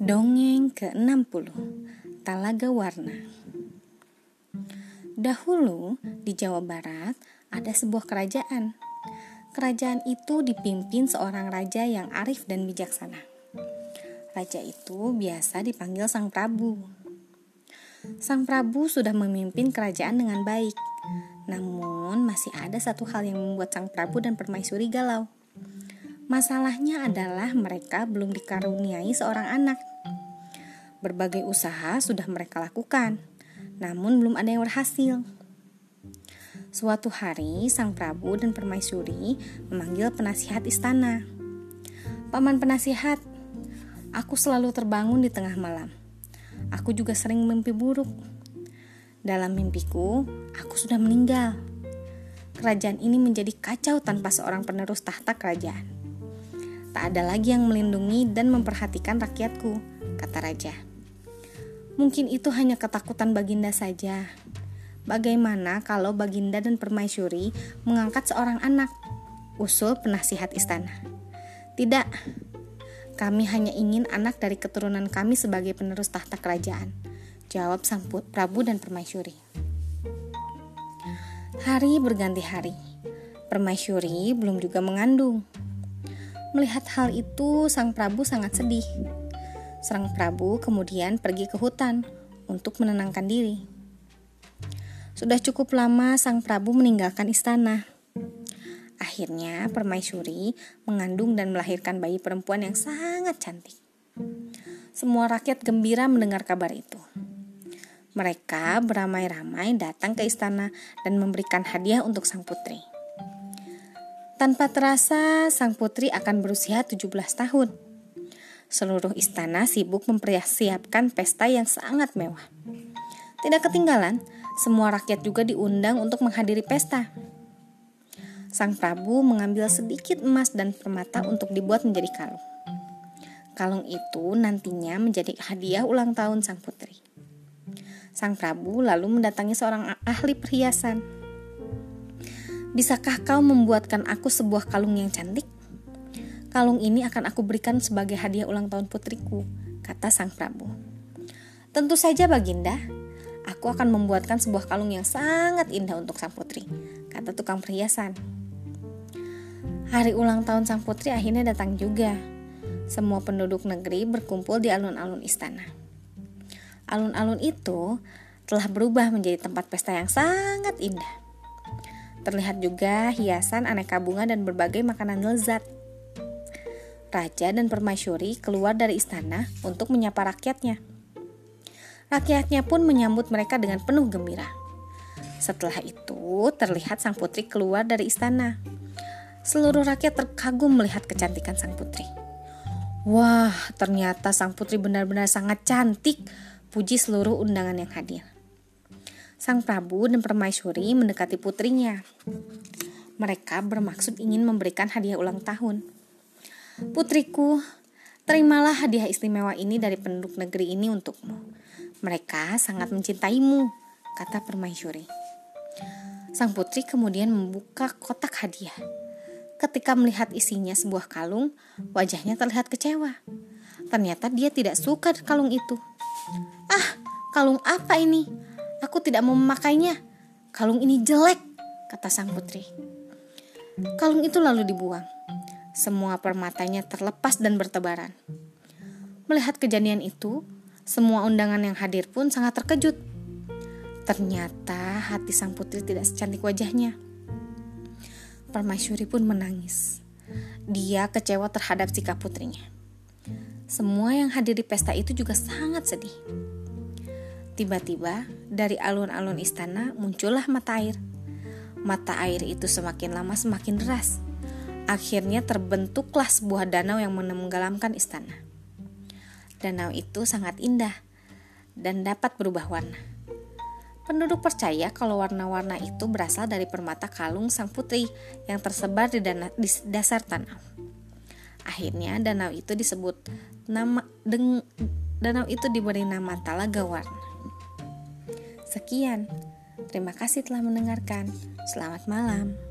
Dongeng ke-60 Talaga Warna Dahulu di Jawa Barat ada sebuah kerajaan. Kerajaan itu dipimpin seorang raja yang arif dan bijaksana. Raja itu biasa dipanggil Sang Prabu. Sang Prabu sudah memimpin kerajaan dengan baik. Namun masih ada satu hal yang membuat Sang Prabu dan Permaisuri galau. Masalahnya adalah mereka belum dikaruniai seorang anak. Berbagai usaha sudah mereka lakukan, namun belum ada yang berhasil. Suatu hari, Sang Prabu dan Permaisuri memanggil penasihat istana. Paman penasihat, aku selalu terbangun di tengah malam. Aku juga sering mimpi buruk. Dalam mimpiku, aku sudah meninggal. Kerajaan ini menjadi kacau tanpa seorang penerus tahta kerajaan. Tak ada lagi yang melindungi dan memperhatikan rakyatku, kata raja. Mungkin itu hanya ketakutan Baginda saja. Bagaimana kalau Baginda dan Permaisuri mengangkat seorang anak? Usul penasihat istana. Tidak, kami hanya ingin anak dari keturunan kami sebagai penerus tahta kerajaan. Jawab sang Prabu dan Permaisuri. Hari berganti hari. Permaisuri belum juga mengandung. Melihat hal itu, sang Prabu sangat sedih. Sang Prabu kemudian pergi ke hutan untuk menenangkan diri. Sudah cukup lama Sang Prabu meninggalkan istana. Akhirnya Permaisuri mengandung dan melahirkan bayi perempuan yang sangat cantik. Semua rakyat gembira mendengar kabar itu. Mereka beramai-ramai datang ke istana dan memberikan hadiah untuk sang putri. Tanpa terasa, sang putri akan berusia 17 tahun. Seluruh istana sibuk mempersiapkan pesta yang sangat mewah. Tidak ketinggalan, semua rakyat juga diundang untuk menghadiri pesta. Sang Prabu mengambil sedikit emas dan permata untuk dibuat menjadi kalung. Kalung itu nantinya menjadi hadiah ulang tahun sang putri. Sang Prabu lalu mendatangi seorang ahli perhiasan. Bisakah kau membuatkan aku sebuah kalung yang cantik? Kalung ini akan aku berikan sebagai hadiah ulang tahun putriku, kata sang Prabu. Tentu saja Baginda, aku akan membuatkan sebuah kalung yang sangat indah untuk sang putri, kata tukang perhiasan. Hari ulang tahun sang putri akhirnya datang juga. Semua penduduk negeri berkumpul di alun-alun istana. Alun-alun itu telah berubah menjadi tempat pesta yang sangat indah. Terlihat juga hiasan aneka bunga dan berbagai makanan lezat. Raja dan permaisuri keluar dari istana untuk menyapa rakyatnya. Rakyatnya pun menyambut mereka dengan penuh gembira. Setelah itu, terlihat sang putri keluar dari istana. Seluruh rakyat terkagum melihat kecantikan sang putri. Wah, ternyata sang putri benar-benar sangat cantik, puji seluruh undangan yang hadir. Sang Prabu dan Permaisuri mendekati putrinya. Mereka bermaksud ingin memberikan hadiah ulang tahun. Putriku, terimalah hadiah istimewa ini dari penduduk negeri ini untukmu. Mereka sangat mencintaimu, kata permaisuri. Sang putri kemudian membuka kotak hadiah. Ketika melihat isinya sebuah kalung, wajahnya terlihat kecewa. Ternyata dia tidak suka kalung itu. Ah, kalung apa ini? Aku tidak mau memakainya. Kalung ini jelek, kata sang putri. Kalung itu lalu dibuang. Semua permatanya terlepas dan bertebaran. Melihat kejadian itu, semua undangan yang hadir pun sangat terkejut. Ternyata hati sang putri tidak secantik wajahnya. Permaisuri pun menangis. Dia kecewa terhadap sikap putrinya. Semua yang hadir di pesta itu juga sangat sedih. Tiba-tiba, dari alun-alun istana muncullah mata air. Mata air itu semakin lama semakin deras Akhirnya terbentuklah sebuah danau yang menenggelamkan istana. Danau itu sangat indah dan dapat berubah warna. Penduduk percaya kalau warna-warna itu berasal dari permata kalung sang putri yang tersebar di, dana, di dasar tanah. Akhirnya danau itu disebut nama deng, danau itu diberi nama Talaga Warna. Sekian, terima kasih telah mendengarkan. Selamat malam.